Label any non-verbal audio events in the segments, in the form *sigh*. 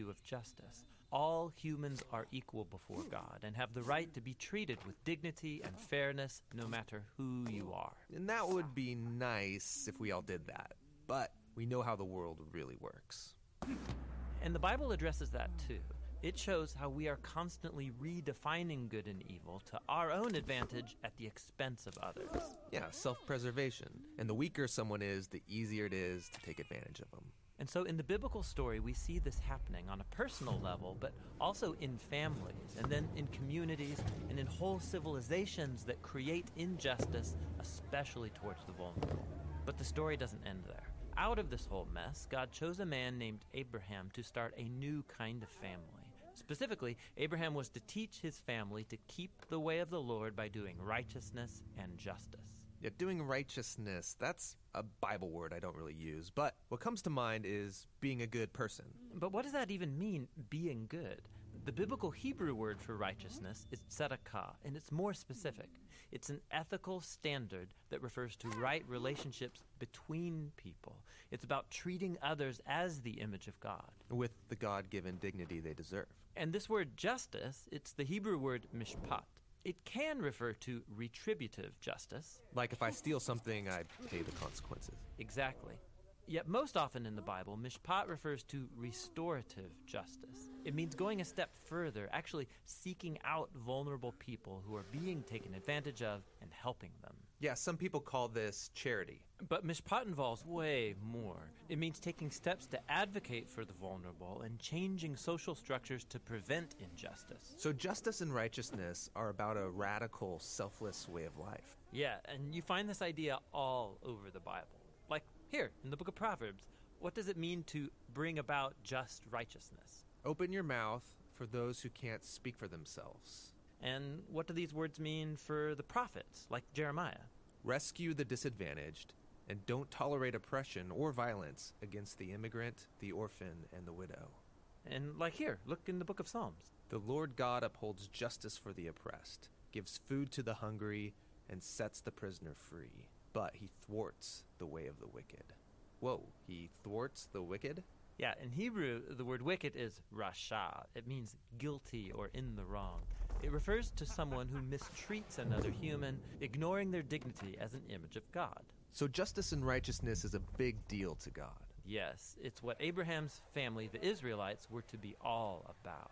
value of justice. All humans are equal before God and have the right to be treated with dignity and fairness no matter who you are. And that would be nice if we all did that. But we know how the world really works. And the Bible addresses that too. It shows how we are constantly redefining good and evil to our own advantage at the expense of others. Yeah, self preservation. And the weaker someone is, the easier it is to take advantage of them. And so in the biblical story, we see this happening on a personal level, but also in families, and then in communities, and in whole civilizations that create injustice, especially towards the vulnerable. But the story doesn't end there. Out of this whole mess, God chose a man named Abraham to start a new kind of family. Specifically, Abraham was to teach his family to keep the way of the Lord by doing righteousness and justice. Yeah, doing righteousness, that's a Bible word I don't really use, but what comes to mind is being a good person. But what does that even mean, being good? The biblical Hebrew word for righteousness is tzedakah, and it's more specific. It's an ethical standard that refers to right relationships between people. It's about treating others as the image of God. With the God given dignity they deserve. And this word justice, it's the Hebrew word mishpat. It can refer to retributive justice. Like if I steal something, I pay the consequences. Exactly. Yet, most often in the Bible, mishpat refers to restorative justice. It means going a step further, actually seeking out vulnerable people who are being taken advantage of and helping them. Yeah, some people call this charity. But mishpat involves way more. It means taking steps to advocate for the vulnerable and changing social structures to prevent injustice. So, justice and righteousness are about a radical, selfless way of life. Yeah, and you find this idea all over the Bible. Like here, in the book of Proverbs, what does it mean to bring about just righteousness? Open your mouth for those who can't speak for themselves. And what do these words mean for the prophets, like Jeremiah? Rescue the disadvantaged, and don't tolerate oppression or violence against the immigrant, the orphan, and the widow. And like here, look in the book of Psalms. The Lord God upholds justice for the oppressed, gives food to the hungry, and sets the prisoner free but he thwarts the way of the wicked. Whoa, he thwarts the wicked? Yeah, in Hebrew, the word wicked is rasha. It means guilty or in the wrong. It refers to someone who mistreats another human, ignoring their dignity as an image of God. So justice and righteousness is a big deal to God. Yes, it's what Abraham's family, the Israelites, were to be all about.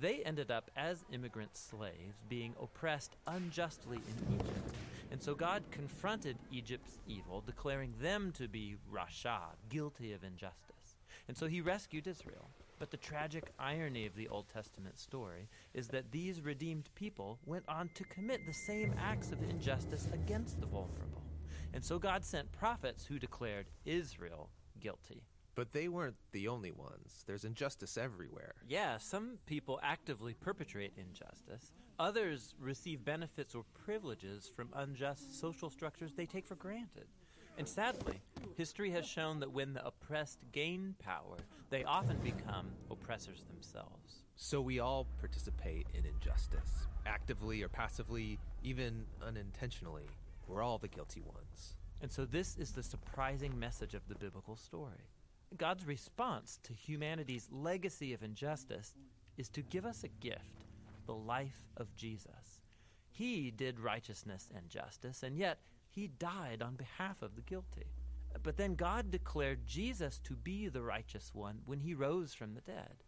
They ended up as immigrant slaves, being oppressed unjustly in Egypt. And so God confronted Egypt's evil, declaring them to be Rasha, guilty of injustice. And so he rescued Israel. But the tragic irony of the Old Testament story is that these redeemed people went on to commit the same acts of injustice against the vulnerable. And so God sent prophets who declared Israel guilty. But they weren't the only ones. There's injustice everywhere. Yeah, some people actively perpetrate injustice. Others receive benefits or privileges from unjust social structures they take for granted. And sadly, history has shown that when the oppressed gain power, they often become oppressors themselves. So we all participate in injustice, actively or passively, even unintentionally. We're all the guilty ones. And so this is the surprising message of the biblical story. God's response to humanity's legacy of injustice is to give us a gift the life of Jesus. He did righteousness and justice, and yet he died on behalf of the guilty. But then God declared Jesus to be the righteous one when he rose from the dead.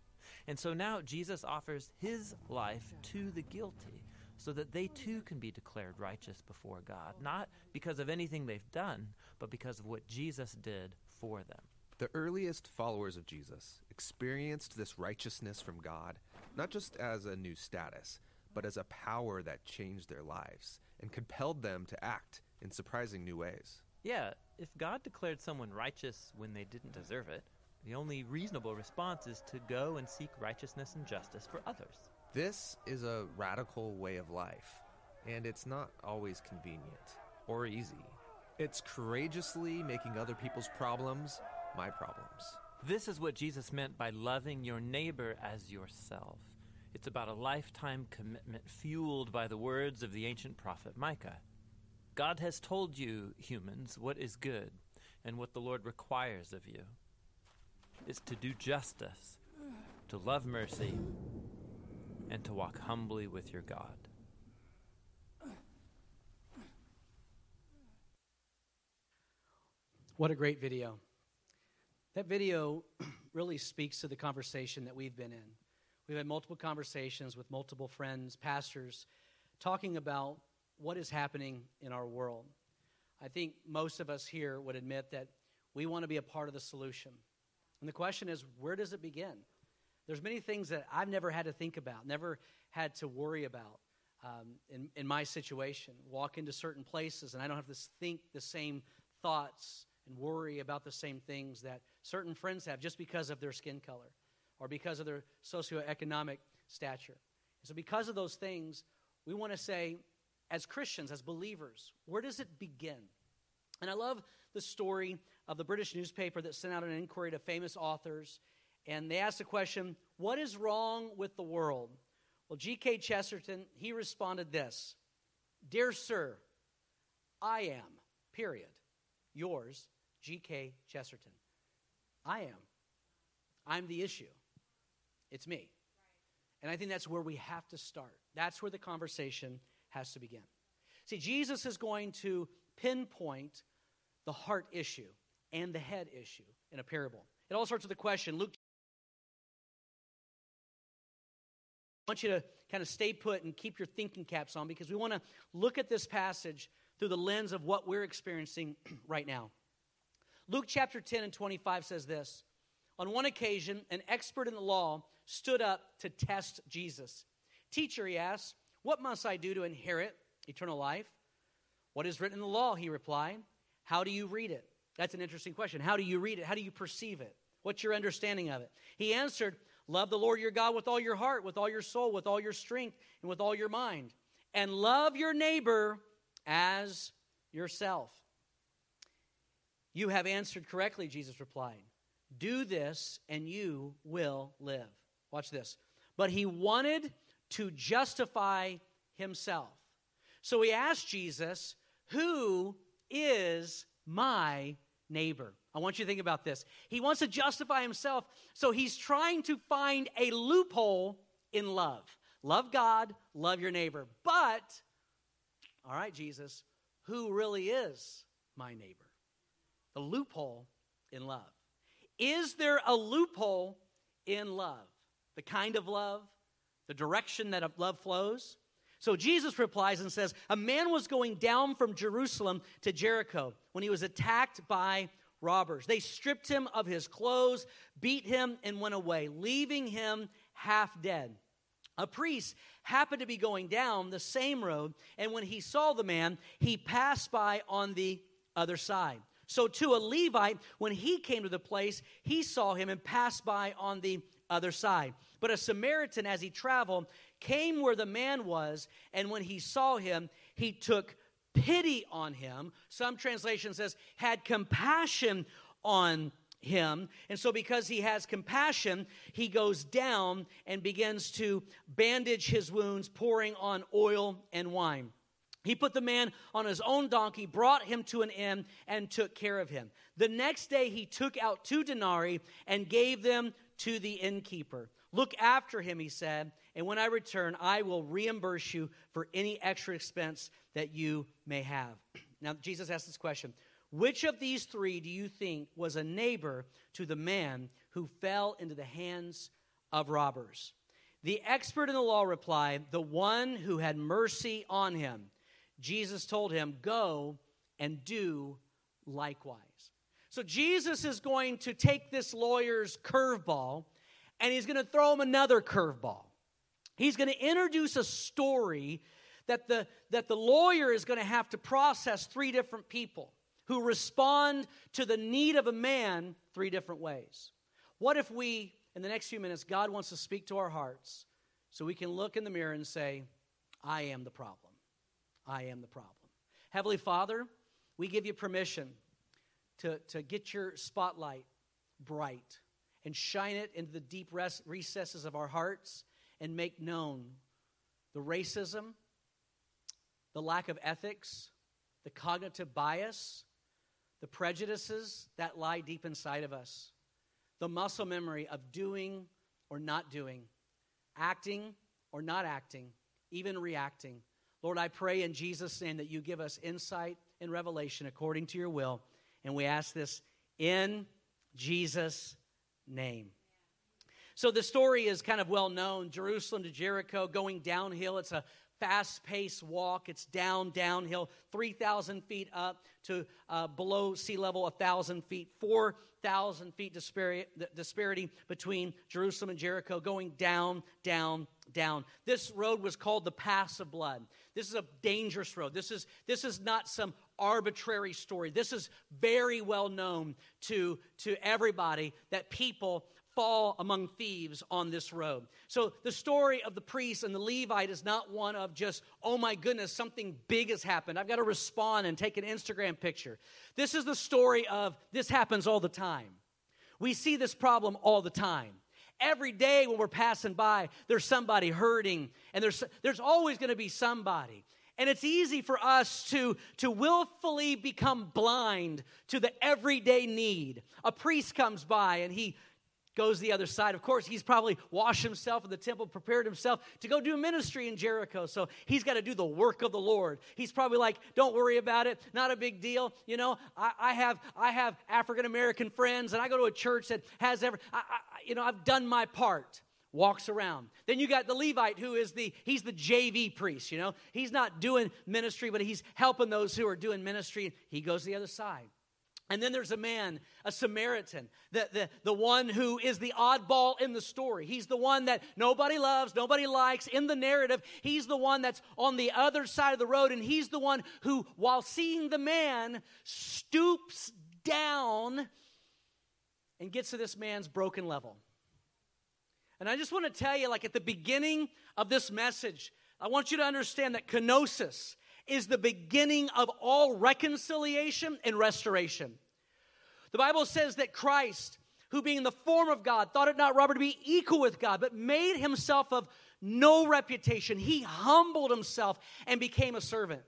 And so now Jesus offers his life to the guilty so that they too can be declared righteous before God, not because of anything they've done, but because of what Jesus did for them. The earliest followers of Jesus experienced this righteousness from God not just as a new status, but as a power that changed their lives and compelled them to act in surprising new ways. Yeah, if God declared someone righteous when they didn't deserve it, the only reasonable response is to go and seek righteousness and justice for others. This is a radical way of life, and it's not always convenient or easy. It's courageously making other people's problems my problems. This is what Jesus meant by loving your neighbor as yourself. It's about a lifetime commitment fueled by the words of the ancient prophet Micah. God has told you, humans, what is good, and what the Lord requires of you is to do justice, to love mercy, and to walk humbly with your God. What a great video. That video *clears throat* really speaks to the conversation that we've been in. We've had multiple conversations with multiple friends, pastors, talking about what is happening in our world. I think most of us here would admit that we want to be a part of the solution. And the question is, where does it begin? There's many things that I've never had to think about, never had to worry about um, in, in my situation. Walk into certain places and I don't have to think the same thoughts and worry about the same things that certain friends have just because of their skin color or because of their socioeconomic stature. So, because of those things, we want to say, as Christians, as believers, where does it begin? And I love the story of the British newspaper that sent out an inquiry to famous authors, and they asked the question, What is wrong with the world? Well, G.K. Chesterton, he responded this Dear Sir, I am, period, yours, G.K. Chesterton. I am. I'm the issue. It's me. And I think that's where we have to start. That's where the conversation has to begin. See, Jesus is going to pinpoint the heart issue and the head issue in a parable. It all starts with a question. Luke I want you to kind of stay put and keep your thinking caps on because we want to look at this passage through the lens of what we're experiencing *clears throat* right now. Luke chapter 10 and 25 says this On one occasion, an expert in the law stood up to test Jesus. Teacher, he asked, What must I do to inherit eternal life? What is written in the law? He replied. How do you read it? That's an interesting question. How do you read it? How do you perceive it? What's your understanding of it? He answered, Love the Lord your God with all your heart, with all your soul, with all your strength, and with all your mind. And love your neighbor as yourself. You have answered correctly, Jesus replied. Do this, and you will live. Watch this. But he wanted to justify himself. So he asked Jesus, Who is my neighbor? I want you to think about this. He wants to justify himself, so he's trying to find a loophole in love. Love God, love your neighbor. But, all right, Jesus, who really is my neighbor? The loophole in love. Is there a loophole in love? The kind of love, the direction that love flows? So Jesus replies and says, A man was going down from Jerusalem to Jericho when he was attacked by robbers. They stripped him of his clothes, beat him, and went away, leaving him half dead. A priest happened to be going down the same road, and when he saw the man, he passed by on the other side. So, to a Levite, when he came to the place, he saw him and passed by on the other side. But a Samaritan, as he traveled, came where the man was, and when he saw him, he took pity on him. Some translation says, had compassion on him. And so, because he has compassion, he goes down and begins to bandage his wounds, pouring on oil and wine. He put the man on his own donkey, brought him to an inn, and took care of him. The next day, he took out two denarii and gave them to the innkeeper. Look after him, he said, and when I return, I will reimburse you for any extra expense that you may have. Now, Jesus asked this question Which of these three do you think was a neighbor to the man who fell into the hands of robbers? The expert in the law replied, The one who had mercy on him. Jesus told him, Go and do likewise. So Jesus is going to take this lawyer's curveball and he's going to throw him another curveball. He's going to introduce a story that the, that the lawyer is going to have to process three different people who respond to the need of a man three different ways. What if we, in the next few minutes, God wants to speak to our hearts so we can look in the mirror and say, I am the problem? I am the problem. Heavenly Father, we give you permission to, to get your spotlight bright and shine it into the deep res- recesses of our hearts and make known the racism, the lack of ethics, the cognitive bias, the prejudices that lie deep inside of us, the muscle memory of doing or not doing, acting or not acting, even reacting. Lord, I pray in Jesus' name that you give us insight and revelation according to your will. And we ask this in Jesus' name. So the story is kind of well known Jerusalem to Jericho, going downhill. It's a fast paced walk. It's down, downhill, 3,000 feet up to uh, below sea level, 1,000 feet, 4,000 feet disparity, disparity between Jerusalem and Jericho, going down, down, down. This road was called the Pass of Blood. This is a dangerous road. This is, this is not some arbitrary story. This is very well known to, to everybody that people fall among thieves on this road. So the story of the priest and the Levite is not one of just, oh my goodness, something big has happened. I've got to respond and take an Instagram picture. This is the story of this happens all the time. We see this problem all the time. Every day when we're passing by, there's somebody hurting, and there's, there's always going to be somebody. And it's easy for us to, to willfully become blind to the everyday need. A priest comes by and he goes the other side. Of course, he's probably washed himself in the temple, prepared himself to go do ministry in Jericho. So he's got to do the work of the Lord. He's probably like, "Don't worry about it. Not a big deal." You know, I, I have I have African American friends, and I go to a church that has every. I, I, you know, I've done my part. Walks around. Then you got the Levite, who is the he's the JV priest. You know, he's not doing ministry, but he's helping those who are doing ministry. He goes the other side. And then there's a man, a Samaritan, the, the, the one who is the oddball in the story. He's the one that nobody loves, nobody likes in the narrative. He's the one that's on the other side of the road, and he's the one who, while seeing the man, stoops down and gets to this man's broken level. And I just want to tell you, like at the beginning of this message, I want you to understand that kenosis is the beginning of all reconciliation and restoration. The Bible says that Christ, who being the form of God, thought it not robbery to be equal with God, but made himself of no reputation. He humbled himself and became a servant.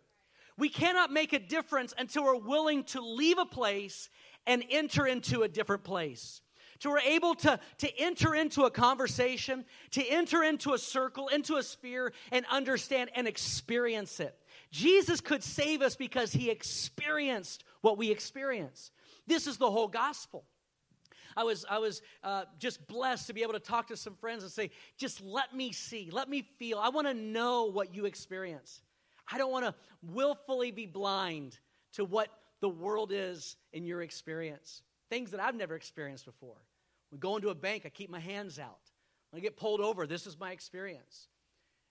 We cannot make a difference until we're willing to leave a place and enter into a different place. To we're able to, to enter into a conversation, to enter into a circle, into a sphere, and understand and experience it. Jesus could save us because he experienced what we experience. This is the whole gospel. I was, I was uh, just blessed to be able to talk to some friends and say, just let me see, let me feel. I want to know what you experience. I don't want to willfully be blind to what the world is in your experience. Things that I've never experienced before. We go into a bank, I keep my hands out. When I get pulled over, this is my experience.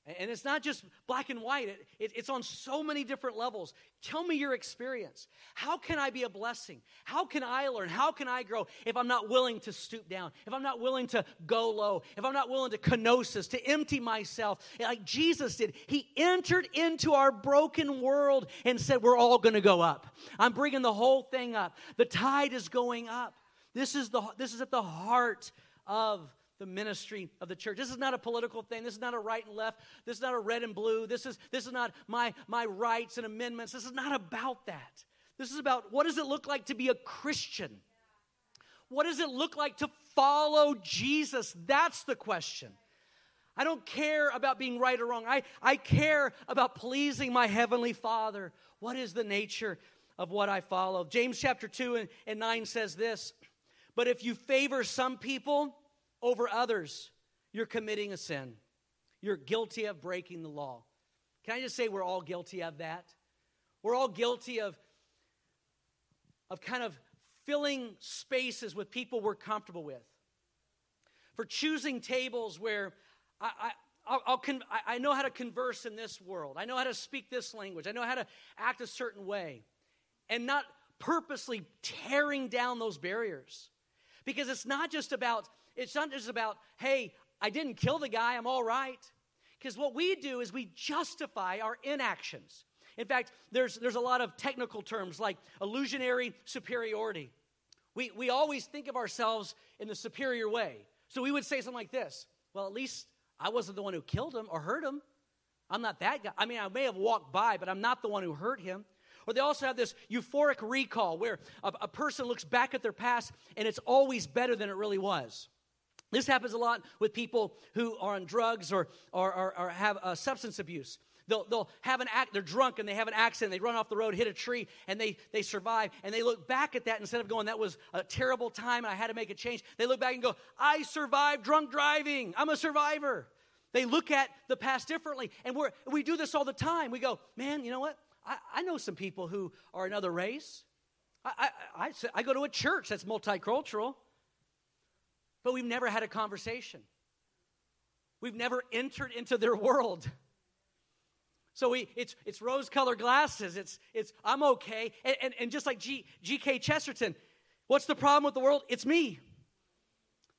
And it's not just black and white, it, it, it's on so many different levels. Tell me your experience. How can I be a blessing? How can I learn? How can I grow if I'm not willing to stoop down? If I'm not willing to go low? If I'm not willing to kenosis, to empty myself like Jesus did? He entered into our broken world and said, We're all going to go up. I'm bringing the whole thing up. The tide is going up. This is, the, this is at the heart of the ministry of the church. This is not a political thing. This is not a right and left. This is not a red and blue. This is, this is not my, my rights and amendments. This is not about that. This is about what does it look like to be a Christian? What does it look like to follow Jesus? That's the question. I don't care about being right or wrong. I, I care about pleasing my heavenly Father. What is the nature of what I follow? James chapter 2 and, and 9 says this But if you favor some people, over others, you're committing a sin. You're guilty of breaking the law. Can I just say we're all guilty of that? We're all guilty of, of kind of filling spaces with people we're comfortable with. For choosing tables where I, I I'll, I'll con- I know how to converse in this world. I know how to speak this language. I know how to act a certain way. And not purposely tearing down those barriers. Because it's not just about it's not just about, hey, I didn't kill the guy, I'm all right. Because what we do is we justify our inactions. In fact, there's, there's a lot of technical terms like illusionary superiority. We, we always think of ourselves in the superior way. So we would say something like this Well, at least I wasn't the one who killed him or hurt him. I'm not that guy. I mean, I may have walked by, but I'm not the one who hurt him. Or they also have this euphoric recall where a, a person looks back at their past and it's always better than it really was. This happens a lot with people who are on drugs or, or, or, or have uh, substance abuse. They'll, they'll have an act, they're drunk and they have an accident, they run off the road, hit a tree, and they, they survive. And they look back at that instead of going, that was a terrible time and I had to make a change. They look back and go, I survived drunk driving. I'm a survivor. They look at the past differently. And we're, we do this all the time. We go, man, you know what? I, I know some people who are another race. I, I, I, I go to a church that's multicultural, but we've never had a conversation. We've never entered into their world. So we, it's, it's rose colored glasses. It's, it's I'm okay. And, and, and just like G, G.K. Chesterton, what's the problem with the world? It's me.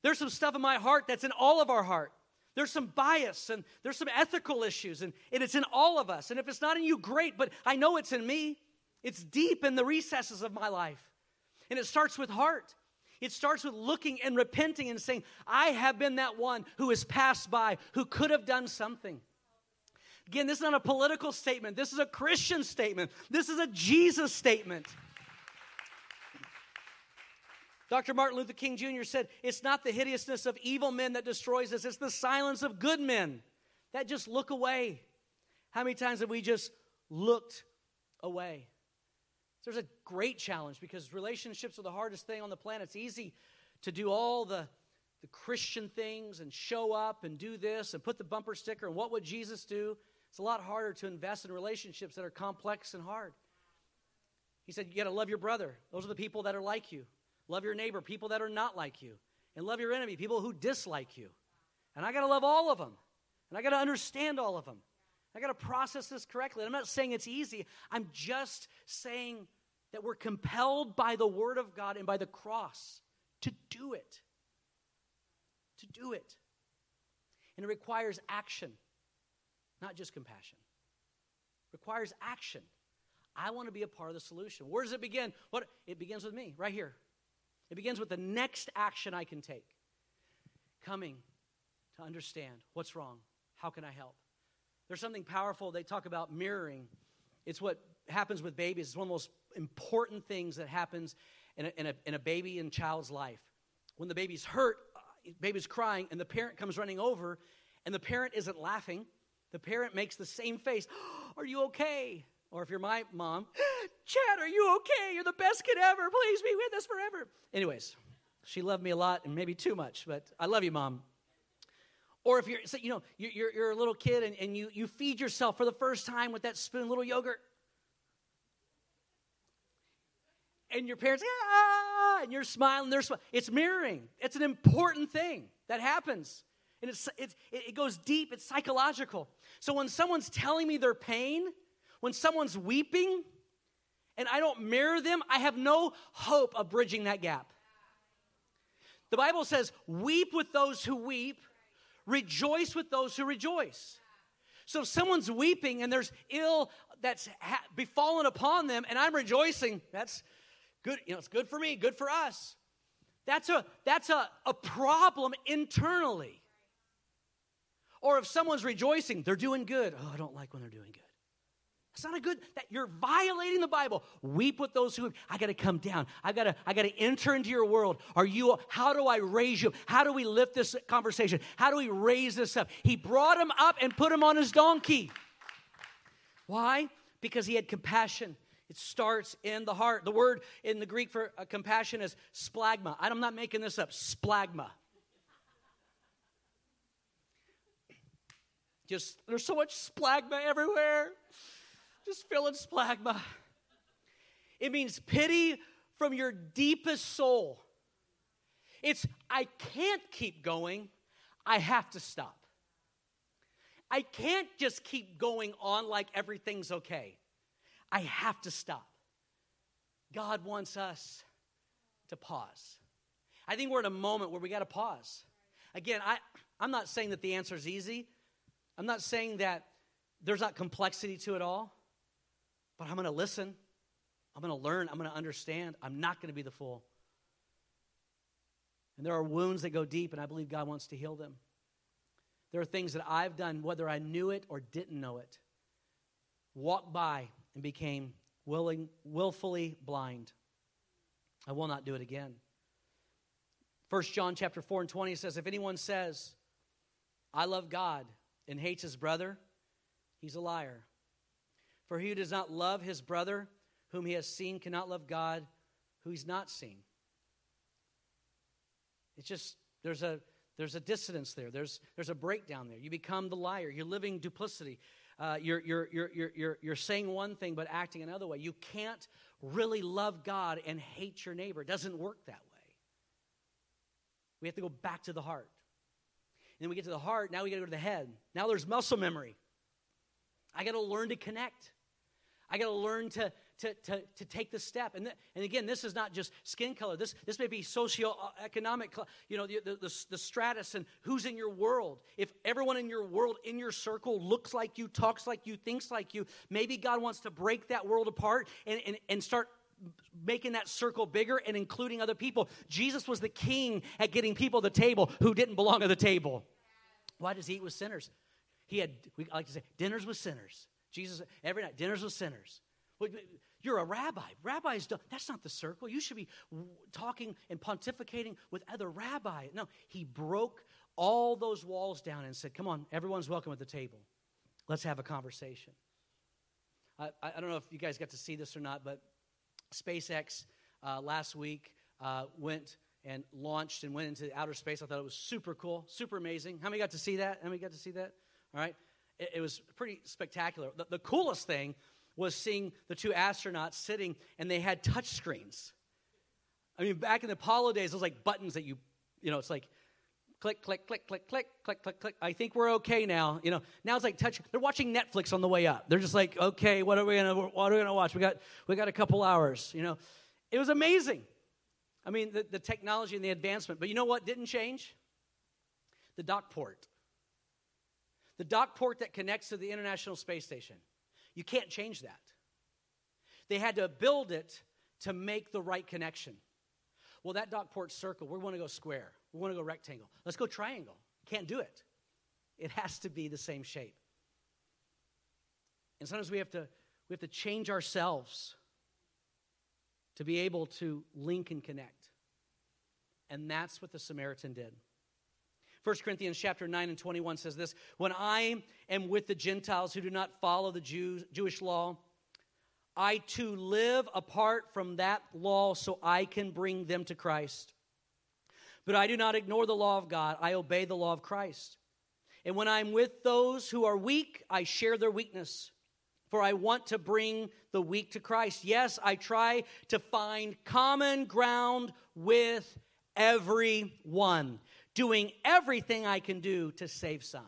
There's some stuff in my heart that's in all of our heart. There's some bias and there's some ethical issues, and, and it's in all of us. And if it's not in you, great, but I know it's in me. It's deep in the recesses of my life. And it starts with heart. It starts with looking and repenting and saying, I have been that one who has passed by, who could have done something. Again, this is not a political statement. This is a Christian statement. This is a Jesus statement. Dr. Martin Luther King Jr. said, It's not the hideousness of evil men that destroys us, it's the silence of good men that just look away. How many times have we just looked away? There's a great challenge because relationships are the hardest thing on the planet. It's easy to do all the, the Christian things and show up and do this and put the bumper sticker and what would Jesus do? It's a lot harder to invest in relationships that are complex and hard. He said, You got to love your brother. Those are the people that are like you. Love your neighbor, people that are not like you. And love your enemy, people who dislike you. And I got to love all of them. And I got to understand all of them. I got to process this correctly. I'm not saying it's easy. I'm just saying that we're compelled by the Word of God and by the cross to do it. To do it. And it requires action not just compassion. Requires action. I want to be a part of the solution. Where does it begin? What it begins with me, right here. It begins with the next action I can take. Coming to understand what's wrong. How can I help? There's something powerful. They talk about mirroring. It's what happens with babies. It's one of the most important things that happens in a, in a, in a baby and child's life. When the baby's hurt, uh, baby's crying, and the parent comes running over, and the parent isn't laughing, the parent makes the same face Are you okay? Or if you're my mom, *gasps* Chad, are you okay? You're the best kid ever. Please be with us forever. Anyways, she loved me a lot and maybe too much, but I love you, mom. Or if you're, so, you know, you're, you're a little kid and, and you, you feed yourself for the first time with that spoon, little yogurt. And your parents, ah, and you're smiling, they're smiling. It's mirroring. It's an important thing that happens. And it's, it's, it goes deep, it's psychological. So when someone's telling me their pain, when someone's weeping, and I don't mirror them, I have no hope of bridging that gap. The Bible says, Weep with those who weep, rejoice with those who rejoice. So if someone's weeping and there's ill that's ha- befallen upon them, and I'm rejoicing, that's good. You know, it's good for me, good for us. That's a that's a, a problem internally. Or if someone's rejoicing, they're doing good. Oh, I don't like when they're doing good. It's not a good that you're violating the Bible. Weep with those who I got to come down. I got to I got to enter into your world. Are you how do I raise you? How do we lift this conversation? How do we raise this up? He brought him up and put him on his donkey. Why? Because he had compassion. It starts in the heart. The word in the Greek for uh, compassion is splagma. I'm not making this up. Splagma. Just, there's so much splagma everywhere. Just feeling splagma. It means pity from your deepest soul. It's, I can't keep going, I have to stop. I can't just keep going on like everything's okay. I have to stop. God wants us to pause. I think we're at a moment where we got to pause. Again, I, I'm not saying that the answer is easy. I'm not saying that there's not complexity to it all, but I'm going to listen. I'm going to learn. I'm going to understand. I'm not going to be the fool. And there are wounds that go deep, and I believe God wants to heal them. There are things that I've done, whether I knew it or didn't know it, walked by and became willing, willfully blind. I will not do it again. 1 John chapter 4 and 20 says, If anyone says, I love God and hates his brother, he's a liar. For he who does not love his brother whom he has seen cannot love God who he's not seen. It's just, there's a, there's a dissonance there. There's, there's a breakdown there. You become the liar. You're living duplicity. Uh, you're, you're, you're, you're, you're, you're saying one thing but acting another way. You can't really love God and hate your neighbor. It doesn't work that way. We have to go back to the heart. And then we get to the heart, now we got to go to the head. Now there's muscle memory. I got to learn to connect. I got to learn to, to, to, to take the step. And, th- and again, this is not just skin color. This, this may be socioeconomic, you know, the, the, the, stratus and who's in your world. If everyone in your world, in your circle, looks like you, talks like you, thinks like you, maybe God wants to break that world apart and, and, and start making that circle bigger and including other people. Jesus was the king at getting people to the table who didn't belong at the table. Why does he eat with sinners? He had, we like to say, dinners with sinners. Jesus, every night, dinners with sinners. You're a rabbi. Rabbis don't, that's not the circle. You should be talking and pontificating with other rabbis. No, he broke all those walls down and said, Come on, everyone's welcome at the table. Let's have a conversation. I, I don't know if you guys got to see this or not, but SpaceX uh, last week uh, went and launched and went into outer space. I thought it was super cool, super amazing. How many got to see that? How many got to see that? All right. It, it was pretty spectacular. The, the coolest thing was seeing the two astronauts sitting and they had touch screens. I mean, back in the Apollo days, it was like buttons that you, you know, it's like click, click, click, click, click, click, click, click. I think we're okay now. You know, now it's like touch. They're watching Netflix on the way up. They're just like, okay, what are we gonna, what are we gonna watch? We got, we got a couple hours. You know, it was amazing. I mean, the, the technology and the advancement. But you know what didn't change? The dock port. The dock port that connects to the International Space Station. You can't change that. They had to build it to make the right connection. Well, that dock port circle, we want to go square. We want to go rectangle. Let's go triangle. Can't do it. It has to be the same shape. And sometimes we have to we have to change ourselves to be able to link and connect. And that's what the Samaritan did. 1 Corinthians chapter 9 and 21 says this, "When I am with the Gentiles who do not follow the Jews, Jewish law, I too live apart from that law so I can bring them to Christ. But I do not ignore the law of God, I obey the law of Christ. And when I'm with those who are weak, I share their weakness. For I want to bring the weak to Christ. Yes, I try to find common ground with everyone, doing everything I can do to save some.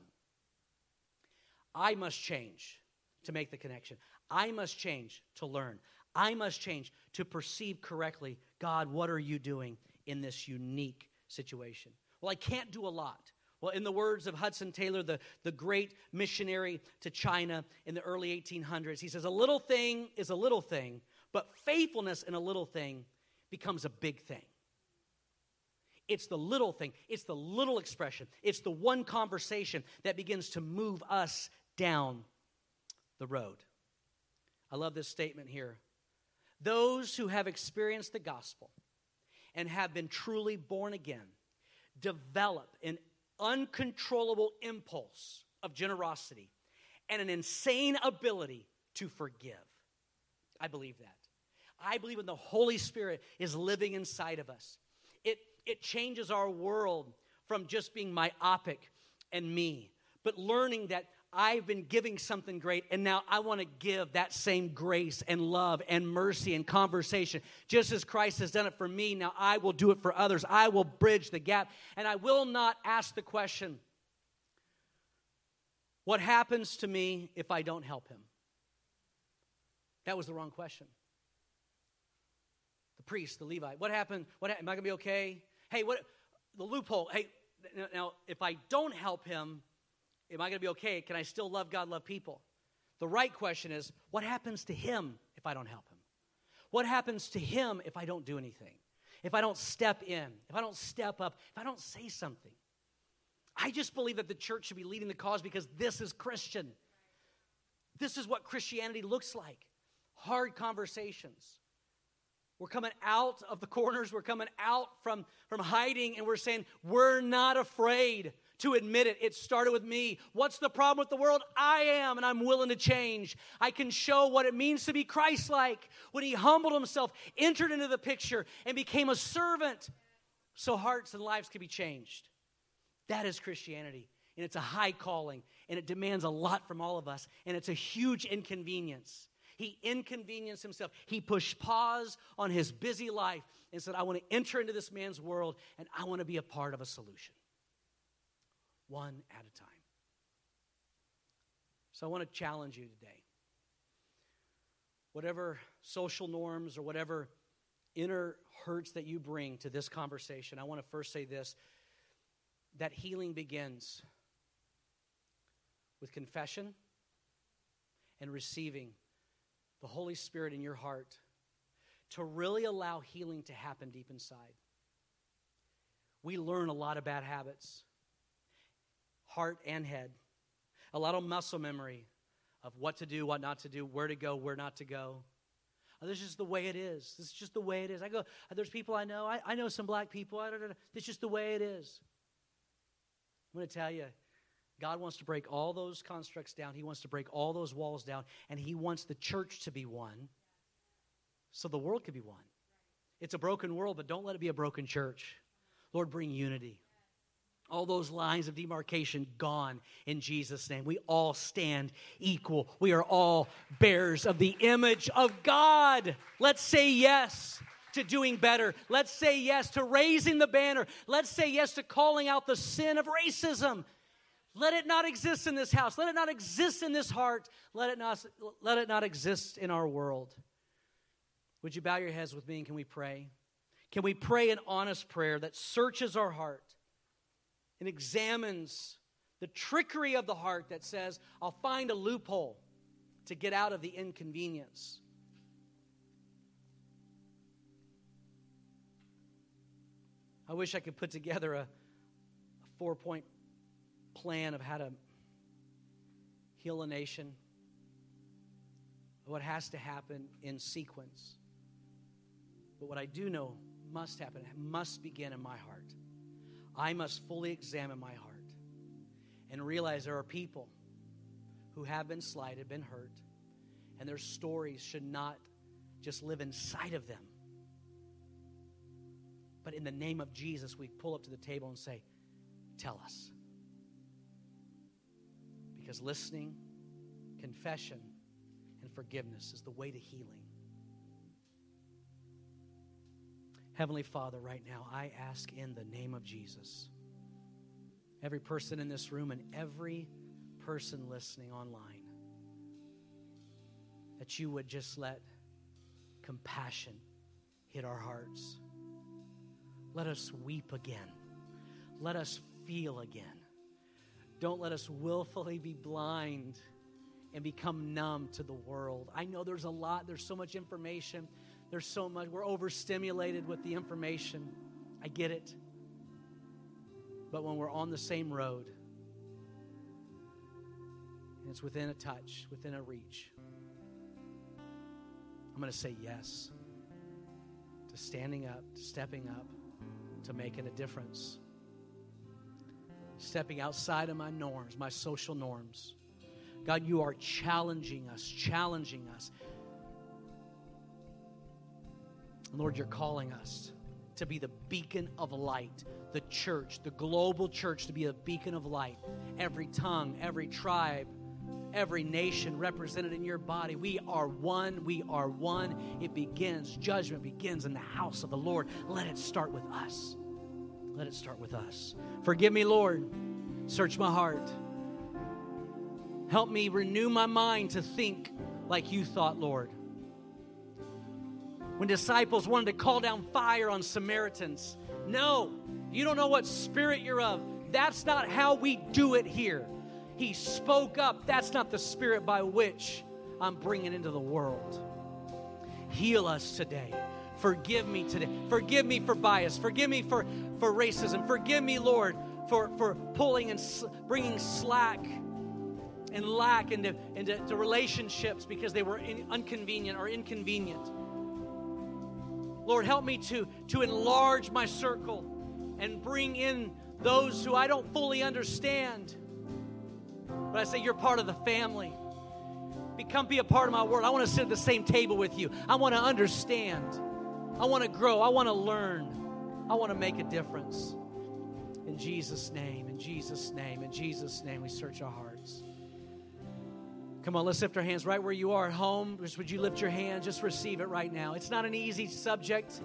I must change to make the connection. I must change to learn. I must change to perceive correctly God, what are you doing in this unique situation. Well, I can't do a lot. Well, in the words of Hudson Taylor, the, the great missionary to China in the early 1800s, he says, A little thing is a little thing, but faithfulness in a little thing becomes a big thing. It's the little thing, it's the little expression, it's the one conversation that begins to move us down the road. I love this statement here. Those who have experienced the gospel and have been truly born again develop an uncontrollable impulse of generosity and an insane ability to forgive. I believe that. I believe when the Holy Spirit is living inside of us, it, it changes our world from just being myopic and me, but learning that I've been giving something great, and now I want to give that same grace and love and mercy and conversation. Just as Christ has done it for me, now I will do it for others. I will bridge the gap, and I will not ask the question what happens to me if I don't help him? That was the wrong question. The priest, the Levite, what happened? What am I going to be okay? Hey, what the loophole? Hey, now if I don't help him, am I going to be okay? Can I still love God, love people? The right question is what happens to him if I don't help him? What happens to him if I don't do anything? If I don't step in? If I don't step up? If I don't say something? I just believe that the church should be leading the cause because this is Christian. This is what Christianity looks like hard conversations. We're coming out of the corners. We're coming out from, from hiding, and we're saying, We're not afraid to admit it. It started with me. What's the problem with the world? I am, and I'm willing to change. I can show what it means to be Christ like when he humbled himself, entered into the picture, and became a servant so hearts and lives can be changed. That is Christianity. And it's a high calling, and it demands a lot from all of us, and it's a huge inconvenience. He inconvenienced himself. He pushed pause on his busy life and said, I want to enter into this man's world and I want to be a part of a solution. One at a time. So I want to challenge you today. Whatever social norms or whatever inner hurts that you bring to this conversation, I want to first say this that healing begins with confession and receiving the Holy Spirit in your heart to really allow healing to happen deep inside. We learn a lot of bad habits, heart and head, a lot of muscle memory of what to do, what not to do, where to go, where not to go. Uh, this is just the way it is. This is just the way it is. I go, uh, there's people I know. I, I know some black people. I, this is just the way it is. I'm going to tell you, God wants to break all those constructs down. He wants to break all those walls down. And He wants the church to be one so the world could be one. It's a broken world, but don't let it be a broken church. Lord, bring unity. All those lines of demarcation gone in Jesus' name. We all stand equal. We are all bearers of the image of God. Let's say yes to doing better. Let's say yes to raising the banner. Let's say yes to calling out the sin of racism. Let it not exist in this house. Let it not exist in this heart. Let it not, let it not exist in our world. Would you bow your heads with me and can we pray? Can we pray an honest prayer that searches our heart and examines the trickery of the heart that says, I'll find a loophole to get out of the inconvenience? I wish I could put together a, a four point plan of how to heal a nation, what has to happen in sequence. But what I do know must happen, must begin in my heart. I must fully examine my heart and realize there are people who have been slighted, been hurt, and their stories should not just live inside of them. But in the name of Jesus, we pull up to the table and say, Tell us. Because listening, confession, and forgiveness is the way to healing. Heavenly Father, right now, I ask in the name of Jesus, every person in this room and every person listening online, that you would just let compassion hit our hearts. Let us weep again. Let us feel again. Don't let us willfully be blind and become numb to the world. I know there's a lot, there's so much information, there's so much, we're overstimulated with the information. I get it. But when we're on the same road, and it's within a touch, within a reach, I'm going to say yes to standing up, to stepping up, to making a difference stepping outside of my norms, my social norms. God, you are challenging us, challenging us. Lord, you're calling us to be the beacon of light, the church, the global church, to be a beacon of light. Every tongue, every tribe, every nation represented in your body. We are one. We are one. It begins, judgment begins in the house of the Lord. Let it start with us. Let it start with us. Forgive me, Lord. Search my heart. Help me renew my mind to think like you thought, Lord. When disciples wanted to call down fire on Samaritans, no, you don't know what spirit you're of. That's not how we do it here. He spoke up. That's not the spirit by which I'm bringing into the world. Heal us today. Forgive me today. Forgive me for bias. Forgive me for, for racism. Forgive me, Lord, for, for pulling and bringing slack and lack into, into relationships because they were in, inconvenient or inconvenient. Lord, help me to, to enlarge my circle and bring in those who I don't fully understand. But I say, You're part of the family. Become be a part of my world. I want to sit at the same table with you. I want to understand. I want to grow. I want to learn. I want to make a difference. In Jesus' name, in Jesus' name, in Jesus' name, we search our hearts. Come on, let's lift our hands right where you are at home. Just would you lift your hand? Just receive it right now. It's not an easy subject.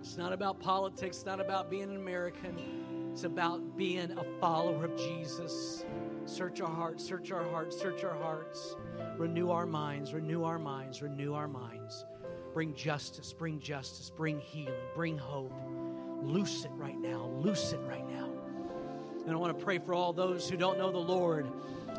It's not about politics, it's not about being an American. It's about being a follower of Jesus. Search our hearts, search our hearts, search our hearts. Renew our minds, renew our minds, renew our minds. Bring justice, bring justice, bring healing, bring hope. Loose it right now, loose it right now. And I want to pray for all those who don't know the Lord.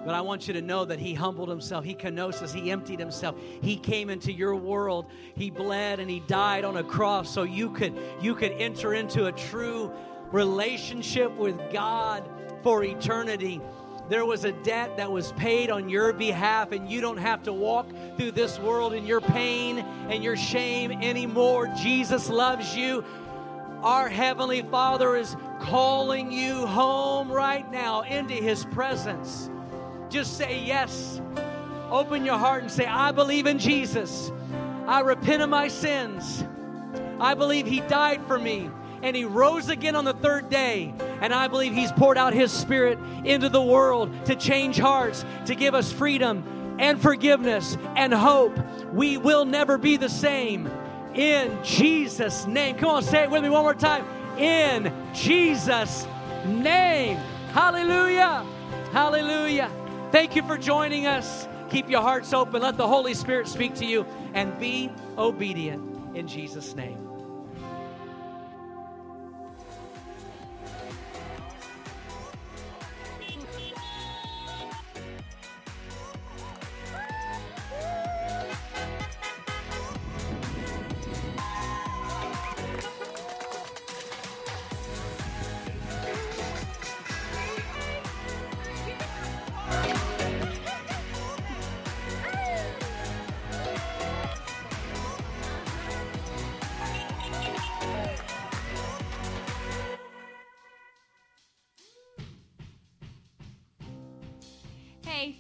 But I want you to know that he humbled himself. He kenosis. He emptied himself. He came into your world. He bled and he died on a cross so you could you could enter into a true relationship with God for eternity. There was a debt that was paid on your behalf, and you don't have to walk through this world in your pain and your shame anymore. Jesus loves you. Our Heavenly Father is calling you home right now into His presence. Just say yes. Open your heart and say, I believe in Jesus. I repent of my sins. I believe He died for me and He rose again on the third day. And I believe He's poured out His Spirit into the world to change hearts, to give us freedom and forgiveness and hope. We will never be the same. In Jesus' name. Come on, say it with me one more time in Jesus' name. Hallelujah. Hallelujah. Thank you for joining us. Keep your hearts open. Let the Holy Spirit speak to you and be obedient in Jesus' name.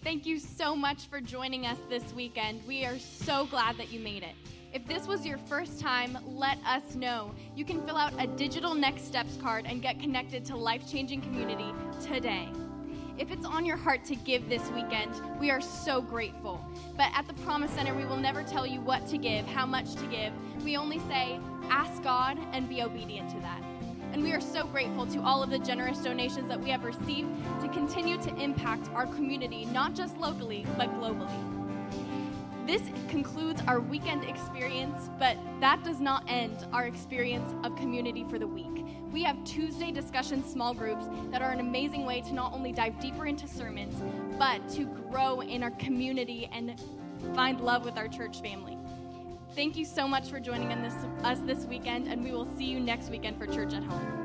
Thank you so much for joining us this weekend. We are so glad that you made it. If this was your first time, let us know. You can fill out a digital Next Steps card and get connected to Life Changing Community today. If it's on your heart to give this weekend, we are so grateful. But at the Promise Center, we will never tell you what to give, how much to give. We only say, ask God and be obedient to that. And we are so grateful to all of the generous donations that we have received to continue to impact our community, not just locally, but globally. This concludes our weekend experience, but that does not end our experience of community for the week. We have Tuesday discussion small groups that are an amazing way to not only dive deeper into sermons, but to grow in our community and find love with our church family. Thank you so much for joining us this weekend, and we will see you next weekend for Church at Home.